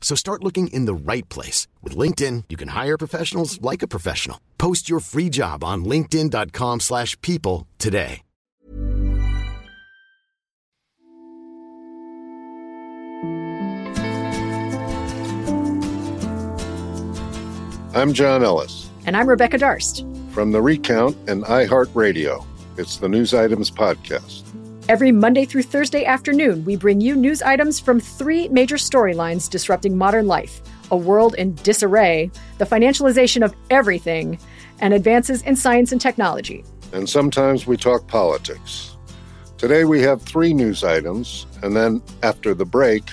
So start looking in the right place. With LinkedIn, you can hire professionals like a professional. Post your free job on linkedin.com slash people today. I'm John Ellis. And I'm Rebecca Darst. From The Recount and iHeartRadio, it's the News Items Podcast. Every Monday through Thursday afternoon, we bring you news items from three major storylines disrupting modern life a world in disarray, the financialization of everything, and advances in science and technology. And sometimes we talk politics. Today we have three news items, and then after the break,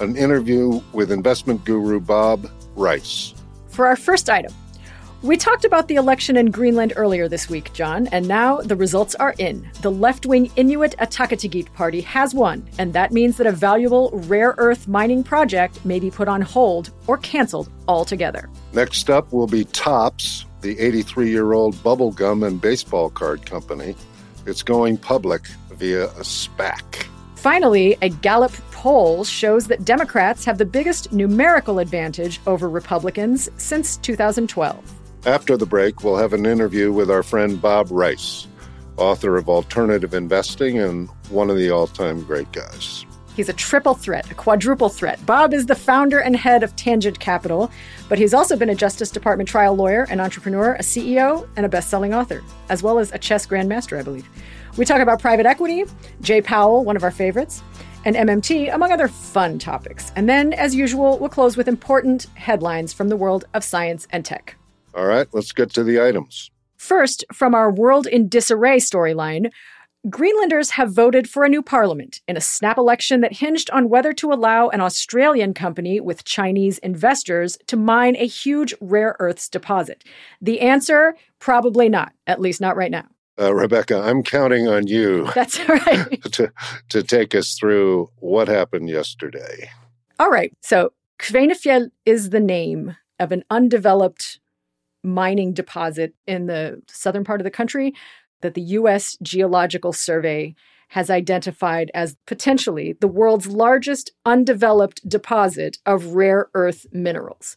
an interview with investment guru Bob Rice. For our first item, we talked about the election in Greenland earlier this week, John, and now the results are in. The left wing Inuit Ataqatigiit party has won, and that means that a valuable rare earth mining project may be put on hold or canceled altogether. Next up will be Topps, the 83 year old bubblegum and baseball card company. It's going public via a SPAC. Finally, a Gallup poll shows that Democrats have the biggest numerical advantage over Republicans since 2012. After the break, we'll have an interview with our friend Bob Rice, author of Alternative Investing and one of the all time great guys. He's a triple threat, a quadruple threat. Bob is the founder and head of Tangent Capital, but he's also been a Justice Department trial lawyer, an entrepreneur, a CEO, and a best selling author, as well as a chess grandmaster, I believe. We talk about private equity, Jay Powell, one of our favorites, and MMT, among other fun topics. And then, as usual, we'll close with important headlines from the world of science and tech. All right, let's get to the items. First, from our World in Disarray storyline, Greenlanders have voted for a new parliament in a snap election that hinged on whether to allow an Australian company with Chinese investors to mine a huge rare earths deposit. The answer probably not, at least not right now. Uh, Rebecca, I'm counting on you. That's right. to, to take us through what happened yesterday. All right. So, Kvanefjeld is the name of an undeveloped mining deposit in the southern part of the country that the U.S. Geological Survey has identified as potentially the world's largest undeveloped deposit of rare earth minerals.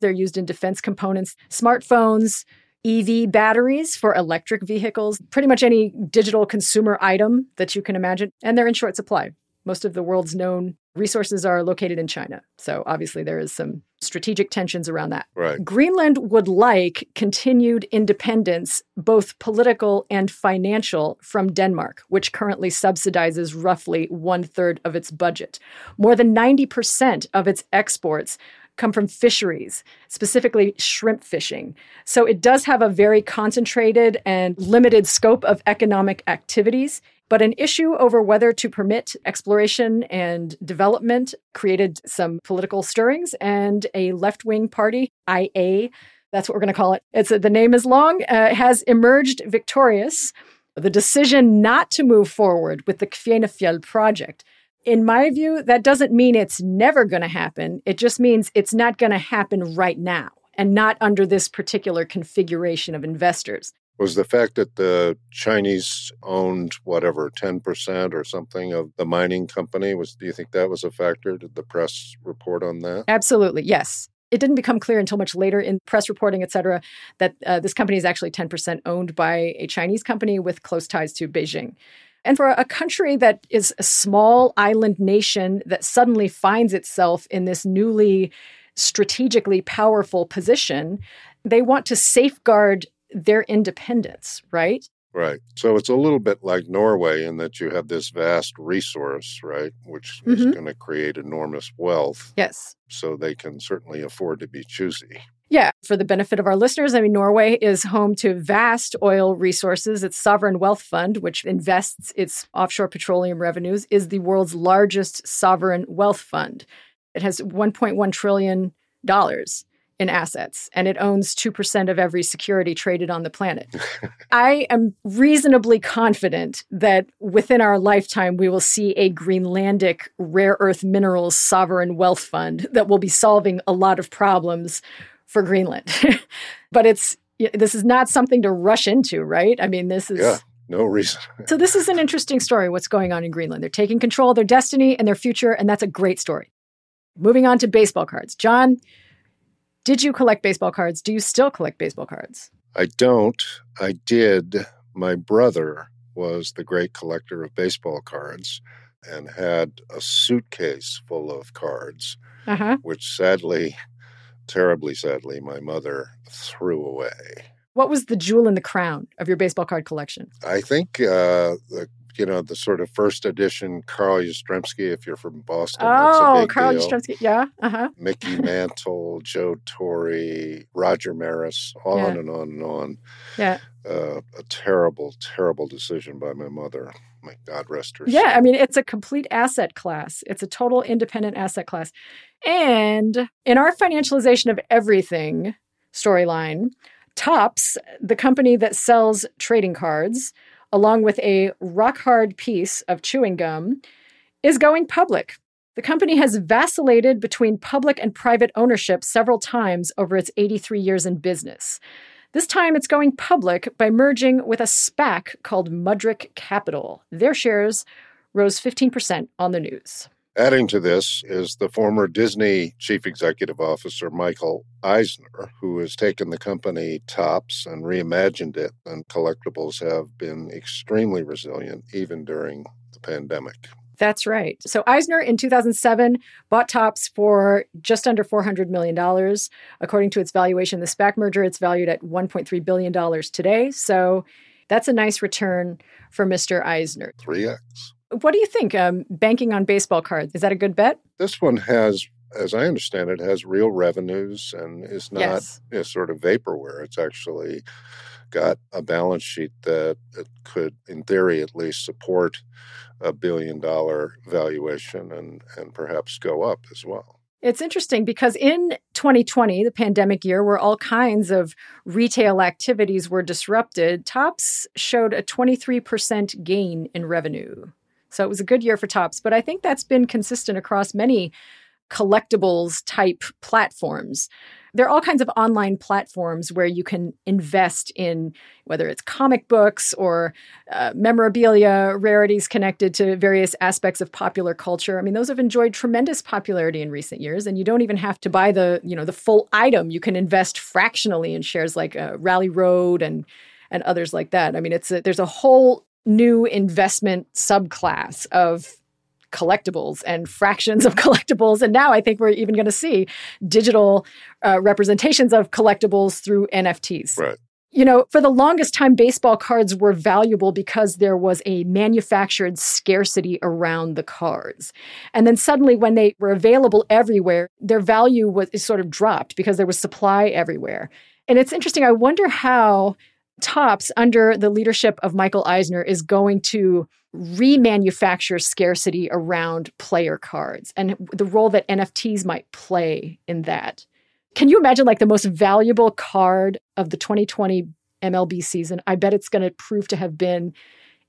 They're used in defense components, smartphones, EV batteries for electric vehicles, pretty much any digital consumer item that you can imagine, and they're in short supply. Most of the world's known resources are located in China. So obviously there is some strategic tensions around that. Right. Greenland would like continued independence, both political and financial, from Denmark, which currently subsidizes roughly one third of its budget. More than 90% of its exports come from fisheries, specifically shrimp fishing. So it does have a very concentrated and limited scope of economic activities. But an issue over whether to permit exploration and development created some political stirrings, and a left wing party, IA, that's what we're going to call it. It's the name is long, uh, has emerged victorious. The decision not to move forward with the Kvanefjeld project in my view, that doesn't mean it's never going to happen. It just means it's not going to happen right now and not under this particular configuration of investors. Was the fact that the Chinese owned whatever 10% or something of the mining company was do you think that was a factor? Did the press report on that? Absolutely. Yes. It didn't become clear until much later in press reporting, et cetera, that uh, this company is actually 10% owned by a Chinese company with close ties to Beijing. And for a country that is a small island nation that suddenly finds itself in this newly strategically powerful position, they want to safeguard their independence, right? Right. So it's a little bit like Norway in that you have this vast resource, right, which is Mhm. going to create enormous wealth. Yes. So they can certainly afford to be choosy. Yeah, for the benefit of our listeners, I mean, Norway is home to vast oil resources. Its sovereign wealth fund, which invests its offshore petroleum revenues, is the world's largest sovereign wealth fund. It has $1.1 trillion in assets, and it owns 2% of every security traded on the planet. I am reasonably confident that within our lifetime, we will see a Greenlandic rare earth minerals sovereign wealth fund that will be solving a lot of problems for Greenland. but it's this is not something to rush into, right? I mean, this is Yeah. No reason. so this is an interesting story what's going on in Greenland. They're taking control of their destiny and their future and that's a great story. Moving on to baseball cards. John, did you collect baseball cards? Do you still collect baseball cards? I don't. I did. My brother was the great collector of baseball cards and had a suitcase full of cards, Uh-huh. which sadly, terribly sadly, my mother threw away. What was the jewel in the crown of your baseball card collection? I think uh, the you know the sort of first edition Carl Yastrzemski. If you're from Boston, Oh, Carl deal. Yastrzemski. Yeah. Uh-huh. Mickey Mantle, Joe Torre, Roger Maris, on Yeah. and on and on. Yeah. Uh, a terrible, terrible decision by my mother. My God rest her Yeah, I mean, it's a complete asset class. It's a total independent asset class. And in our financialization of everything storyline, Topps, the company that sells trading cards, along with a rock hard piece of chewing gum, is going public. The company has vacillated between public and private ownership several times over its 83 years in business. This time it's going public by merging with a SPAC called Mudrick Capital. Their shares rose 15% on the news. Adding to this is the former Disney chief executive officer, Michael Eisner, who has taken the company Topps and reimagined it, and collectibles have been extremely resilient even during the pandemic. That's right. So Eisner in 2007 bought Topps for just under $400 million. According to its valuation, the SPAC merger, it's valued at $1.3 billion today. So that's a nice return for Mr. Eisner. 3x. What do you think? Um, banking on baseball cards, is that a good bet? This one has, as I understand it, has real revenues and is not yes. you know, sort of vaporware. It's actually got a balance sheet that it could, in theory at least, support a billion dollar valuation and, and perhaps go up as well. It's interesting because in 2020, the pandemic year, where all kinds of retail activities were disrupted, Topps showed a 23% gain in revenue. So it was a good year for Topps, but I think that's been consistent across many collectibles type platforms. There are all kinds of online platforms where you can invest in whether it's comic books or uh, memorabilia, rarities connected to various aspects of popular culture. I mean, those have enjoyed tremendous popularity in recent years, and you don't even have to buy the you know the full item. You can invest fractionally in shares like uh, Rally Road and and others like that. I mean, it's a, there's a whole new investment subclass of collectibles and fractions of collectibles. And now I think we're even going to see digital uh, representations of collectibles through NFTs. Right. You know, for the longest time, baseball cards were valuable because there was a manufactured scarcity around the cards. And then suddenly, when they were available everywhere, their value was sort of dropped because there was supply everywhere. And it's interesting. I wonder how Topps, under the leadership of Michael Eisner, is going to remanufacture scarcity around player cards and the role that NFTs might play in that. Can you imagine like the most valuable card of the 2020 MLB season? I bet it's going to prove to have been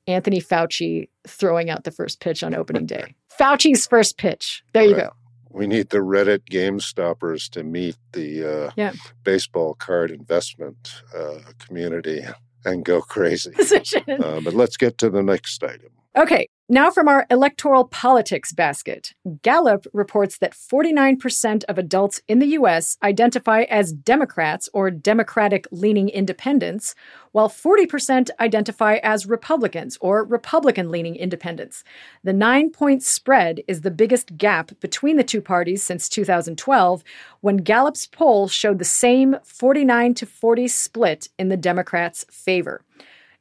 Anthony Fauci throwing out the first pitch on opening day. Fauci's first pitch. There you Right. go. We need the Reddit game stoppers to meet the uh, Yeah. baseball card investment uh, community and go crazy. Uh, but let's get to the next item. Okay, now from our electoral politics basket. Gallup reports that 49% of adults in the US identify as Democrats or Democratic leaning independents, while 40% identify as Republicans or Republican leaning independents. The nine point spread is the biggest gap between the two parties since 2012, when Gallup's poll showed the same 49 to 40 split in the Democrats' favor.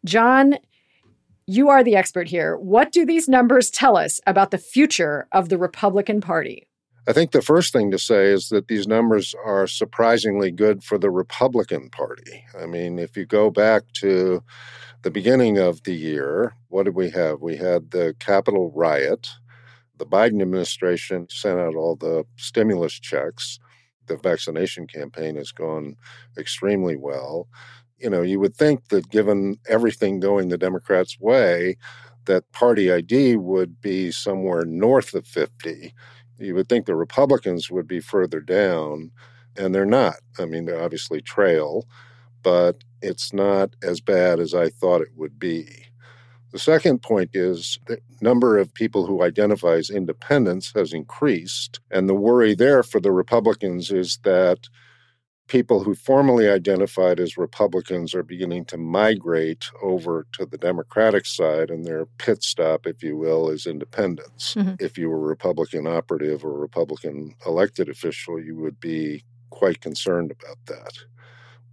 John, you are the expert here. What do these numbers tell us about the future of the Republican Party? I think the first thing to say is that these numbers are surprisingly good for the Republican Party. I mean, if you go back to the beginning of the year, what did we have? We had the Capitol riot. The Biden administration sent out all the stimulus checks. The vaccination campaign has gone extremely well. You know, you would think that given everything going the Democrats' way, that party ID would be somewhere north of 50 you would think the Republicans would be further down, and they're not. I mean, they obviously trail, but it's not as bad as I thought it would be. The second point is the number of people who identify as independents has increased. And the worry there for the Republicans is that people who formerly identified as Republicans are beginning to migrate over to the Democratic side, and their pit stop, if you will, is independents. Mm-hmm. If you were a Republican operative or Republican elected official, you would be quite concerned about that.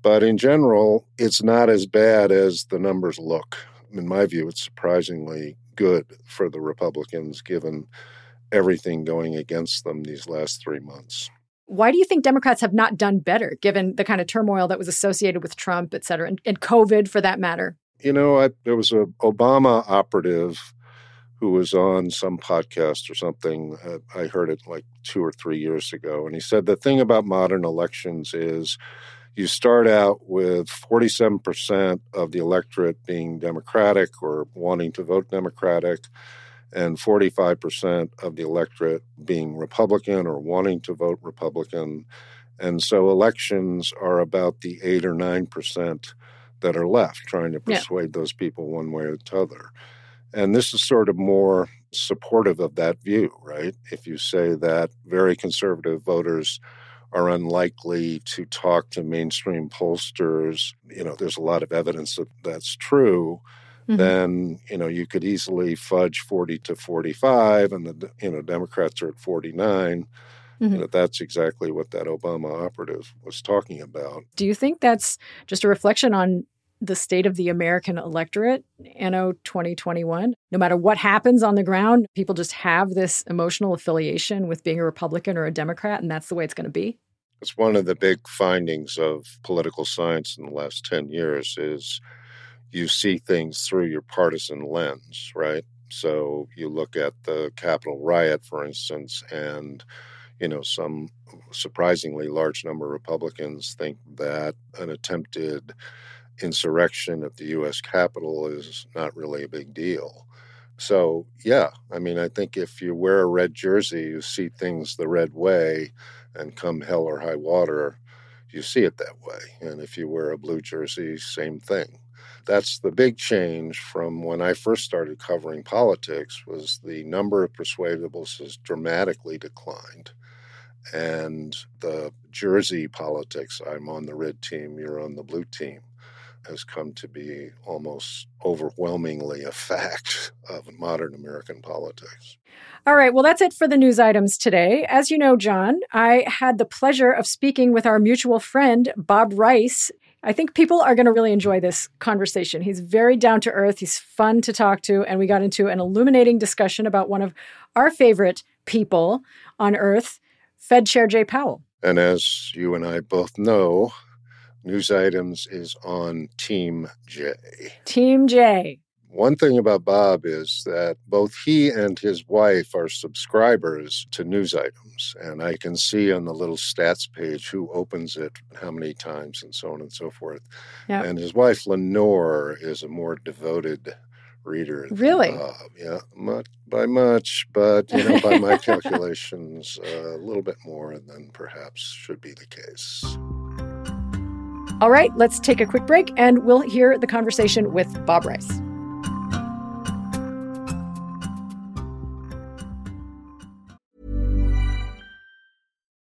But in general, it's not as bad as the numbers look. In my view, it's surprisingly good for the Republicans given everything going against them these last three months. Why do you think Democrats have not done better, given the kind of turmoil that was associated with Trump, et cetera, and, and COVID for that matter? You know, I, there was an Obama operative who was on some podcast or something. Uh, I heard it like two or three years ago. And he said the thing about modern elections is you start out with 47% of the electorate being Democratic or wanting to vote Democratic and 45% of the electorate being Republican or wanting to vote Republican. And so elections are about the 8 or 9% that are left, trying to persuade yeah. those people one way or the other. And this is sort of more supportive of that view, right? If you say that very conservative voters are unlikely to talk to mainstream pollsters, you know, there's a lot of evidence that that's true mm-hmm. then you know you could easily fudge 40 to 45 and the you know democrats are at 49 mm-hmm. you know, that's exactly what that obama operative was talking about do you think that's just a reflection on the state of the American electorate anno 2021. No matter what happens on the ground, people just have this emotional affiliation with being a Republican or a Democrat, and that's the way it's going to be. It's one of the big findings of political science in the last 10 years is you see things through your partisan lens, right? So you look at the Capitol riot, for instance, and you know some surprisingly large number of Republicans think that an attempted insurrection at the U.S. Capitol is not really a big deal. So yeah, I mean, I think if you wear a red jersey, you see things the red way, and come hell or high water, you see it that way. And if you wear a blue jersey, same thing that's the big change from when I first started covering politics was the number of persuadables has dramatically declined. And the Jersey politics, I'm on the red team, you're on the blue team, has come to be almost overwhelmingly a fact of modern American politics. All right, well, that's it for the news items today. As you know, John, I had the pleasure of speaking with our mutual friend, Bob Rice. I think people are going to really enjoy this conversation. He's very down to earth, he's fun to talk to, and we got into an illuminating discussion about one of our favorite people on earth, Fed Chair Jay Powell. And as you and I both know, News Items is on Team Jay. Team Jay. One thing about Bob is that both he and his wife are subscribers to news items, and I can see on the little stats page who opens it, how many times, and so on and so forth. Yep. And his wife Lenore is a more devoted reader. Really? Bob. Yeah, much by much, but you know, by my calculations, uh, a little bit more than perhaps should be the case. All right, let's take a quick break, and we'll hear the conversation with Bob Rice.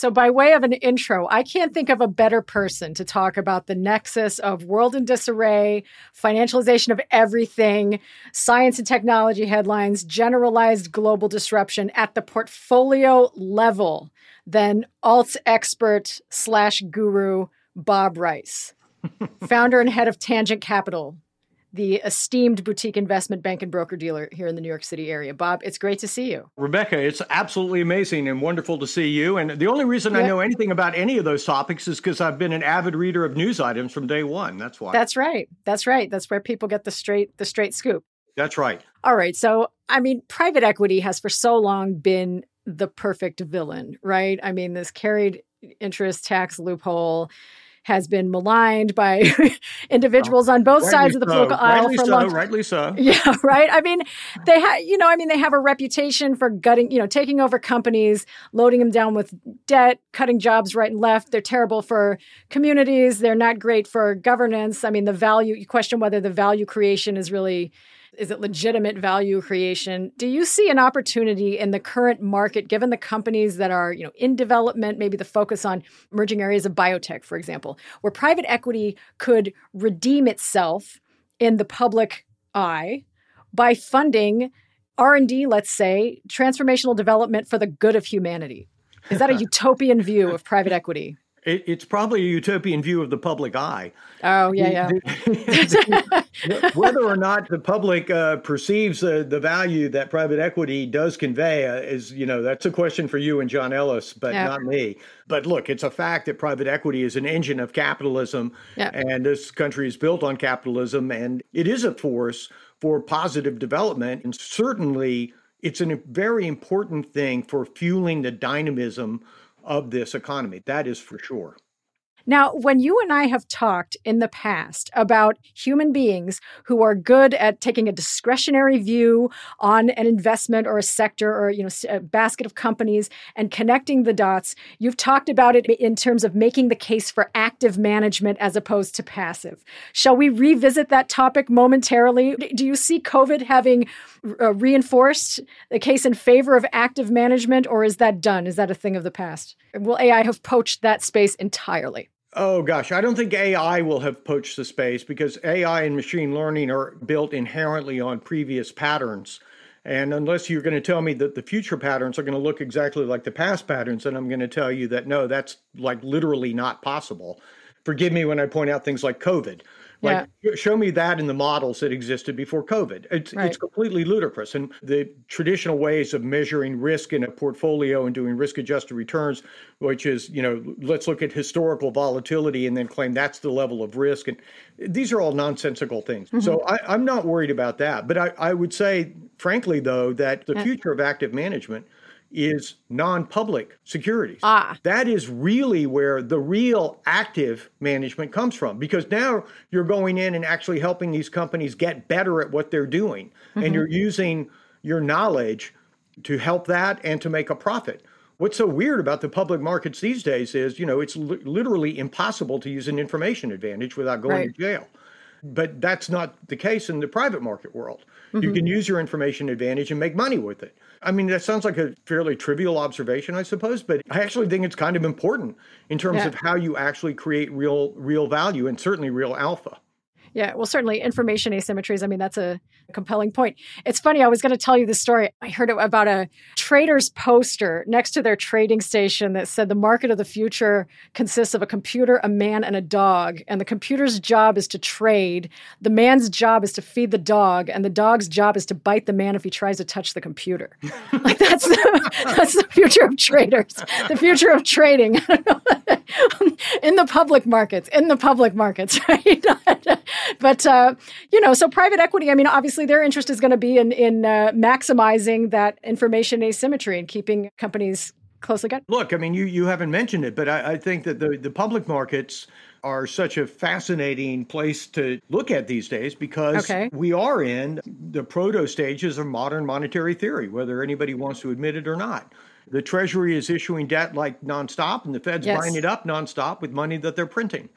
So, by way of an intro, I can't think of a better person to talk about the nexus of world in disarray, financialization of everything, science and technology headlines, generalized global disruption at the portfolio level than alt expert slash guru Bob Rice, founder and head of Tangent Capital, the esteemed boutique investment bank and broker dealer here in the New York City area. Bob, it's great to see you. Rebecca, it's absolutely amazing and wonderful to see you. And the only reason I know anything about any of those topics is because I've been an avid reader of news items from day one. That's why. That's right. That's right. That's where people get the straight the straight scoop. That's right. All right. So, I mean, private equity has for so long been the perfect villain, right? I mean, this carried interest tax loophole has been maligned by individuals oh, on both sides of the Rightly political so. aisle Rightly for so. long. Rightly so. Yeah, right. I mean, they have, you know, I mean, they have a reputation for gutting, you know, taking over companies, loading them down with debt, cutting jobs right and left. They're terrible for communities. They're not great for governance. I mean, the value, you question whether the value creation is really, is it legitimate value creation? Do you see an opportunity in the current market, given the companies that are, you know, in development, maybe the focus on emerging areas of biotech, for example, where private equity could redeem itself in the public eye by funding r&d let's say transformational development for the good of humanity is that a utopian view of private equity It, it's probably a utopian view of the public eye. oh yeah yeah Whether or not the public uh, perceives uh, the value that private equity does convey uh, is, you know, that's a question for you and John Ellis, but Yeah. not me. But look, it's a fact that private equity is an engine of capitalism, Yeah. and this country is built on capitalism, and it is a force for positive development. And certainly, it's a very important thing for fueling the dynamism of this economy. That is for sure. Now, when you and I have talked in the past about human beings who are good at taking a discretionary view on an investment or a sector or you know a basket of companies and connecting the dots, you've talked about it in terms of making the case for active management as opposed to passive. Shall we revisit that topic momentarily? Do you see COVID having uh, reinforced the case in favor of active management, or is that done? Is that a thing of the past? Will AI have poached that space entirely? Oh gosh, I don't think AI will have poached the space because AI and machine learning are built inherently on previous patterns. And unless you're going to tell me that the future patterns are going to look exactly like the past patterns, then I'm going to tell you that no, that's like literally not possible. Forgive me when I point out things like COVID. Like, show me that in the models that existed before COVID. It's, Right. it's completely ludicrous. And the traditional ways of measuring risk in a portfolio and doing risk adjusted returns, which is, you know, let's look at historical volatility and then claim that's the level of risk. And these are all nonsensical things. Mm-hmm. So I, I'm not worried about that. But I, I would say, frankly, though, that the future of active management is non-public securities. Ah. That is really where the real active management comes from because now you're going in and actually helping these companies get better at what they're doing and you're using your knowledge to help that and to make a profit. What's so weird about the public markets these days is, you know, it's li- literally impossible to use an information advantage without going Right. to jail. But that's not the case in the private market world. You mm-hmm. can use your information advantage and make money with it. I mean, that sounds like a fairly trivial observation, I suppose, but I actually think it's kind of important in terms Yeah. of how you actually create real real value and certainly real alpha. Yeah, well, certainly information asymmetries. I mean, that's a compelling point. It's funny. I was going to tell you this story. I heard about a trader's poster next to their trading station that said the market of the future consists of a computer, a man, and a dog. And the computer's job is to trade. The man's job is to feed the dog, and the dog's job is to bite the man if he tries to touch the computer. like that's the, that's the future of traders. The future of trading in the public markets. In the public markets, right? but uh, you know, so private equity. I mean, obviously, their interest is going to be in in uh, maximizing that information asymmetry and keeping companies closely guarded. Look, I mean, you you haven't mentioned it, but I, I think that the the public markets are such a fascinating place to look at these days because okay. we are in the proto stages of modern monetary theory, whether anybody wants to admit it or not. The Treasury is issuing debt like nonstop, and the Fed's yes. buying it up nonstop with money that they're printing.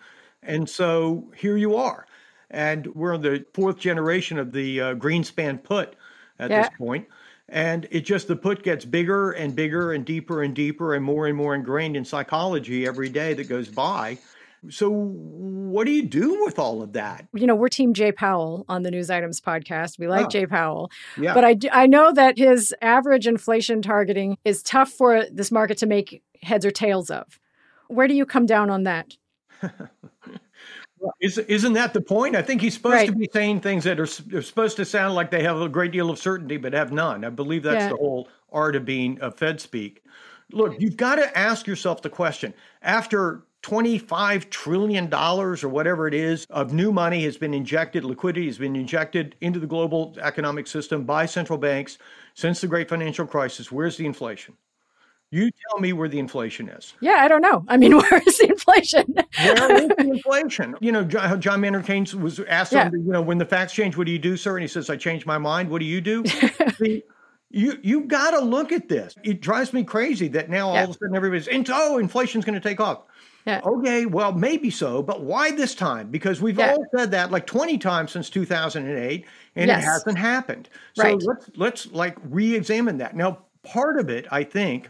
And so here you are and we're in the fourth generation of the uh, Greenspan put at yeah. this point. And it just the put gets bigger and bigger and deeper and deeper and more and more ingrained in psychology every day that goes by. So, what do you do with all of that? You know, we're Team Jay Powell on the News Items podcast. We like oh. Jay Powell. Yeah. But I, I know that his average inflation targeting is tough for this market to make heads or tails of. Where do you come down on that? Is, isn't that the point? I think he's supposed right. to be saying things that are, are, supposed to sound like they have a great deal of certainty, but have none. I believe that's yeah. the whole art of being a Fed speak. Look, you've got to ask yourself the question after $25 trillion or whatever it is of new money has been injected, liquidity has been injected into the global economic system by central banks since the great financial crisis. Where's the inflation? You tell me where the inflation is. Yeah, I don't know. I mean, where is the inflation? where is the inflation? You know, John, Maynard Keynes was asked, yeah. him, you know, when the facts change, what do you do, sir? And he says, I changed my mind. What do you do? you you got to look at this. It drives me crazy that now all yeah. of a sudden everybody's, oh, inflation's going to take off. Yeah. Okay, well, maybe so, but why this time? Because we've yeah. all said that like 20 times since 2008 and yes. it hasn't happened. So right. let's let's like re-examine that. Now, part of it, I think,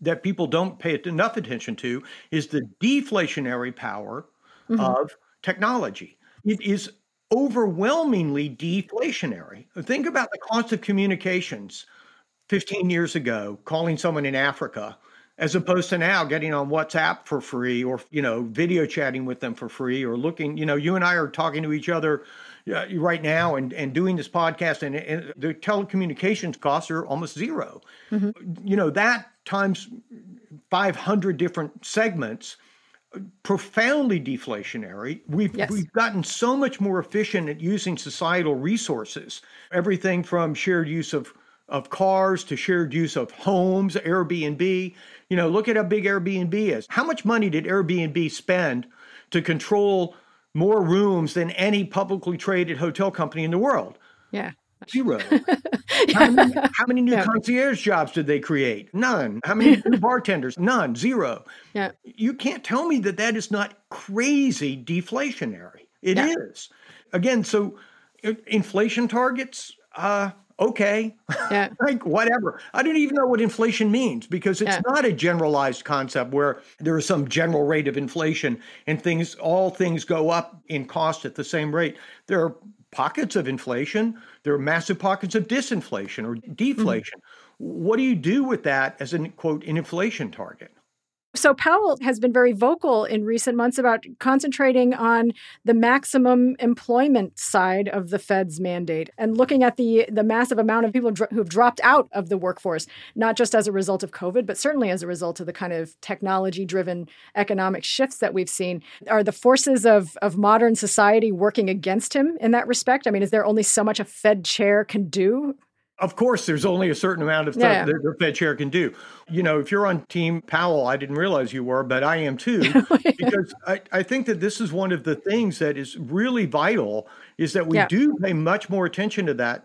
that people don't pay enough attention to is the deflationary power mm-hmm. of technology. It is overwhelmingly deflationary. Think about the cost of communications 15 years ago, calling someone in Africa, as opposed to now getting on WhatsApp for free or, you know, video chatting with them for free or looking, you know, you and I are talking to each other uh, right now and, and doing this podcast and, and, the telecommunications costs are almost 0 mm-hmm. You know, that times 500 different segments profoundly deflationary. We've yes. we've gotten so much more efficient at using societal resources. Everything from shared use of of cars to shared use of homes, Airbnb. You know, look at how big Airbnb is. How much money did Airbnb spend to control more rooms than any publicly traded hotel company in the world? Yeah. Zero. how, many, how, many, new yeah. concierge jobs did they create? None. How many new bartenders? None. Zero. Yeah. You can't tell me that that is not crazy deflationary. It yeah. is. Again, so inflation targets, uh, okay. Yeah. like whatever. I don't even know what inflation means because it's yeah. not a generalized concept where there is some general rate of inflation and things all things go up in cost at the same rate. There are pockets of inflation, there are massive pockets of disinflation or deflation. Mm-hmm. What do you do with that as an quote an inflation target? So Powell has been very vocal in recent months about concentrating on the maximum employment side of the Fed's mandate and looking at the the massive amount of people who have dropped out of the workforce, not just as a result of COVID, but certainly as a result of the kind of technology-driven economic shifts that we've seen. Are the forces of of modern society working against him in that respect? I mean, is there only so much a Fed chair can do? Of course, there's only a certain amount of stuff yeah. that the Fed chair can do. You know, if you're on Team Powell, I didn't realize you were, but I am too, oh, because I, I, think that this is one of the things that is really vital is that we yeah. do pay much more attention to that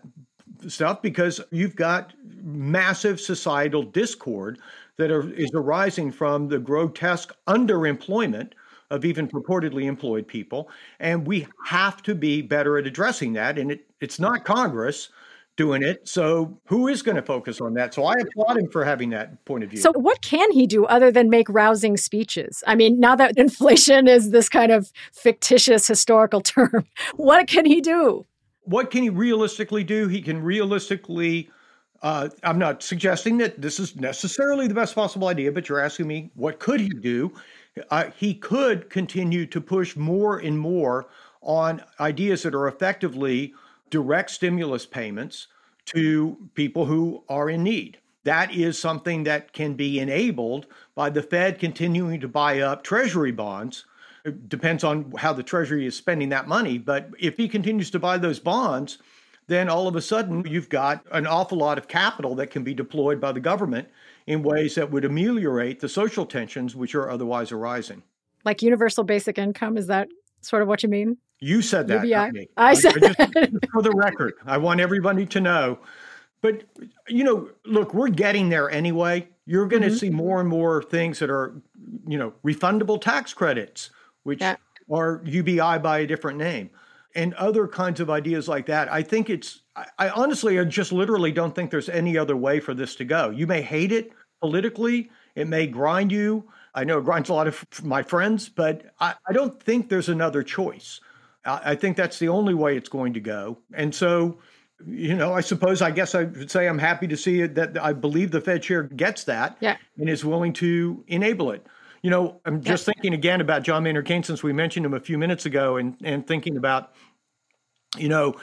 stuff because you've got massive societal discord that are, is arising from the grotesque underemployment of even purportedly employed people. And we have to be better at addressing that. And it, it's not Congress doing it. So who is going to focus on that? So I applaud him for having that point of view. So what can he do other than make rousing speeches? I mean, now that inflation is this kind of fictitious historical term, what can he do? What can he realistically do? He can realistically uh, I'm not suggesting that this is necessarily the best possible idea, but you're asking me what could he do? Uh, he could continue to push more and more on ideas that are effectively direct stimulus payments to people who are in need. That is something that can be enabled by the Fed continuing to buy up Treasury bonds. It depends on how the Treasury is spending that money. But if he continues to buy those bonds, then all of a sudden you've got an awful lot of capital that can be deployed by the government in ways that would ameliorate the social tensions which are otherwise arising. Like universal basic income, is that sort of what you mean? You said that. UBI. I said just, for the record. I want everybody to know. But you know, look, we're getting there anyway. You're going to mm-hmm. see more and more things that are, you know, refundable tax credits, which yeah. are UBI by a different name, and other kinds of ideas like that. I think it's. I, I honestly, I just literally don't think there's any other way for this to go. You may hate it politically. It may grind you. I know it grinds a lot of my friends, but I, I don't think there's another choice. I think that's the only way it's going to go. And so, you know, I suppose I guess I would say I'm happy to see it that I believe the Fed chair gets that yeah. and is willing to enable it. You know, I'm just yeah. thinking again about John Maynard Keynes since we mentioned him a few minutes ago and and thinking about you know,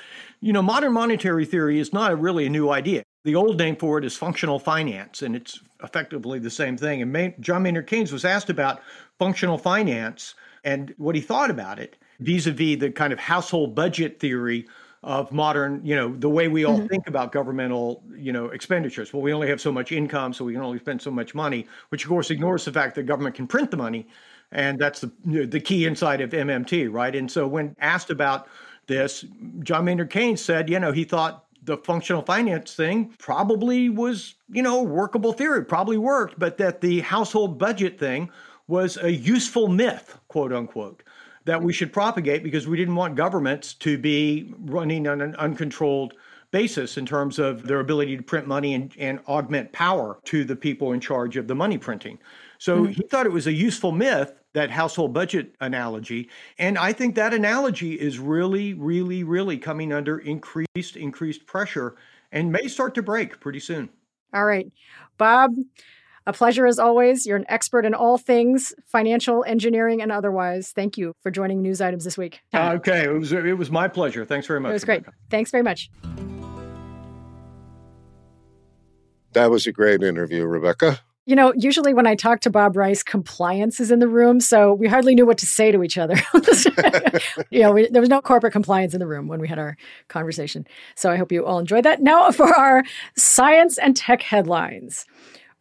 you know, modern monetary theory is not a really a new idea. The old name for it is functional finance, and it's effectively the same thing. And May- John Maynard Keynes was asked about functional finance and what he thought about it vis-a-vis the kind of household budget theory of modern, you know, the way we all mm-hmm. think about governmental, you know, expenditures. Well, we only have so much income, so we can only spend so much money, which of course ignores the fact that government can print the money, and that's the the key inside of MMT, right? And so when asked about this, John Maynard Keynes said, you know, he thought the functional finance thing probably was, you know, workable theory, probably worked, but that the household budget thing was a useful myth, quote unquote that we should propagate because we didn't want governments to be running on an uncontrolled basis in terms of their ability to print money and, and augment power to the people in charge of the money printing. So mm-hmm. he thought it was a useful myth, that household budget analogy. And I think that analogy is really, really, really coming under increased, increased pressure and may start to break pretty soon. All right. Bob, a pleasure as always. You're an expert in all things financial, engineering, and otherwise. Thank you for joining News Items this week. Uh, okay, it was it was my pleasure. Thanks very much. It was great. Thanks very much. That was a great interview, Rebecca. You know, usually when I talk to Bob Rice, compliance is in the room, so we hardly knew what to say to each other. you know, we, there was no corporate compliance in the room when we had our conversation. So I hope you all enjoyed that. Now for our science and tech headlines.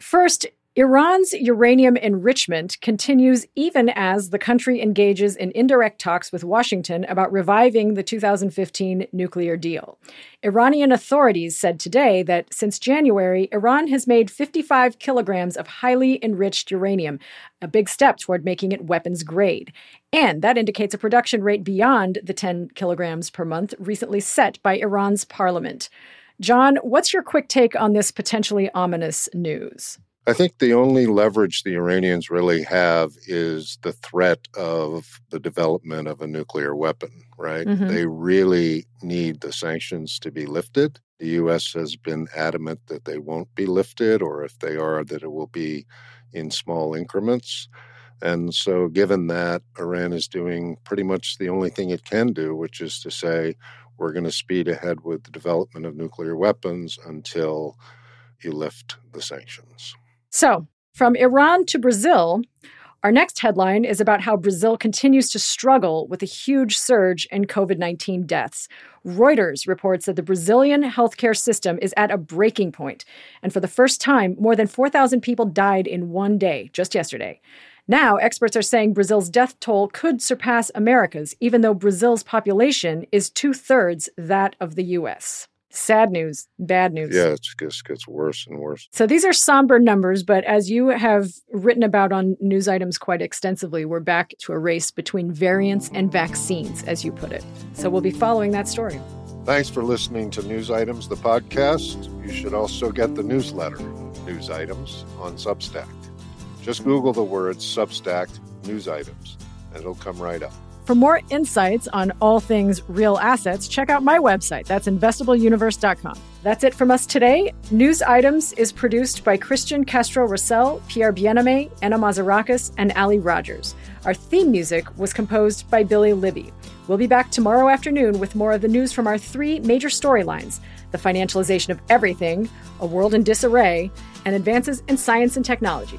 First, Iran's uranium enrichment continues even as the country engages in indirect talks with Washington about reviving the 2015 nuclear deal. Iranian authorities said today that since January, Iran has made 55 kilograms of highly enriched uranium, a big step toward making it weapons grade. And that indicates a production rate beyond the 10 kilograms per month recently set by Iran's parliament. John, what's your quick take on this potentially ominous news? I think the only leverage the Iranians really have is the threat of the development of a nuclear weapon, right? Mm-hmm. They really need the sanctions to be lifted. The U.S. has been adamant that they won't be lifted, or if they are, that it will be in small increments. And so, given that, Iran is doing pretty much the only thing it can do, which is to say, we're going to speed ahead with the development of nuclear weapons until you lift the sanctions. So, from Iran to Brazil, our next headline is about how Brazil continues to struggle with a huge surge in COVID 19 deaths. Reuters reports that the Brazilian healthcare system is at a breaking point, and for the first time, more than 4,000 people died in one day, just yesterday. Now, experts are saying Brazil's death toll could surpass America's, even though Brazil's population is two thirds that of the U.S. Sad news, bad news. Yeah, it just gets worse and worse. So these are somber numbers, but as you have written about on news items quite extensively, we're back to a race between variants and vaccines, as you put it. So we'll be following that story. Thanks for listening to News Items, the podcast. You should also get the newsletter, News Items, on Substack. Just Google the words Substack News Items, and it'll come right up. For more insights on all things real assets, check out my website. That's investableuniverse.com. That's it from us today. News Items is produced by Christian Castro Russell, Pierre Bienaimé, Anna Mazarakis, and Ali Rogers. Our theme music was composed by Billy Libby. We'll be back tomorrow afternoon with more of the news from our three major storylines the financialization of everything, a world in disarray, and advances in science and technology.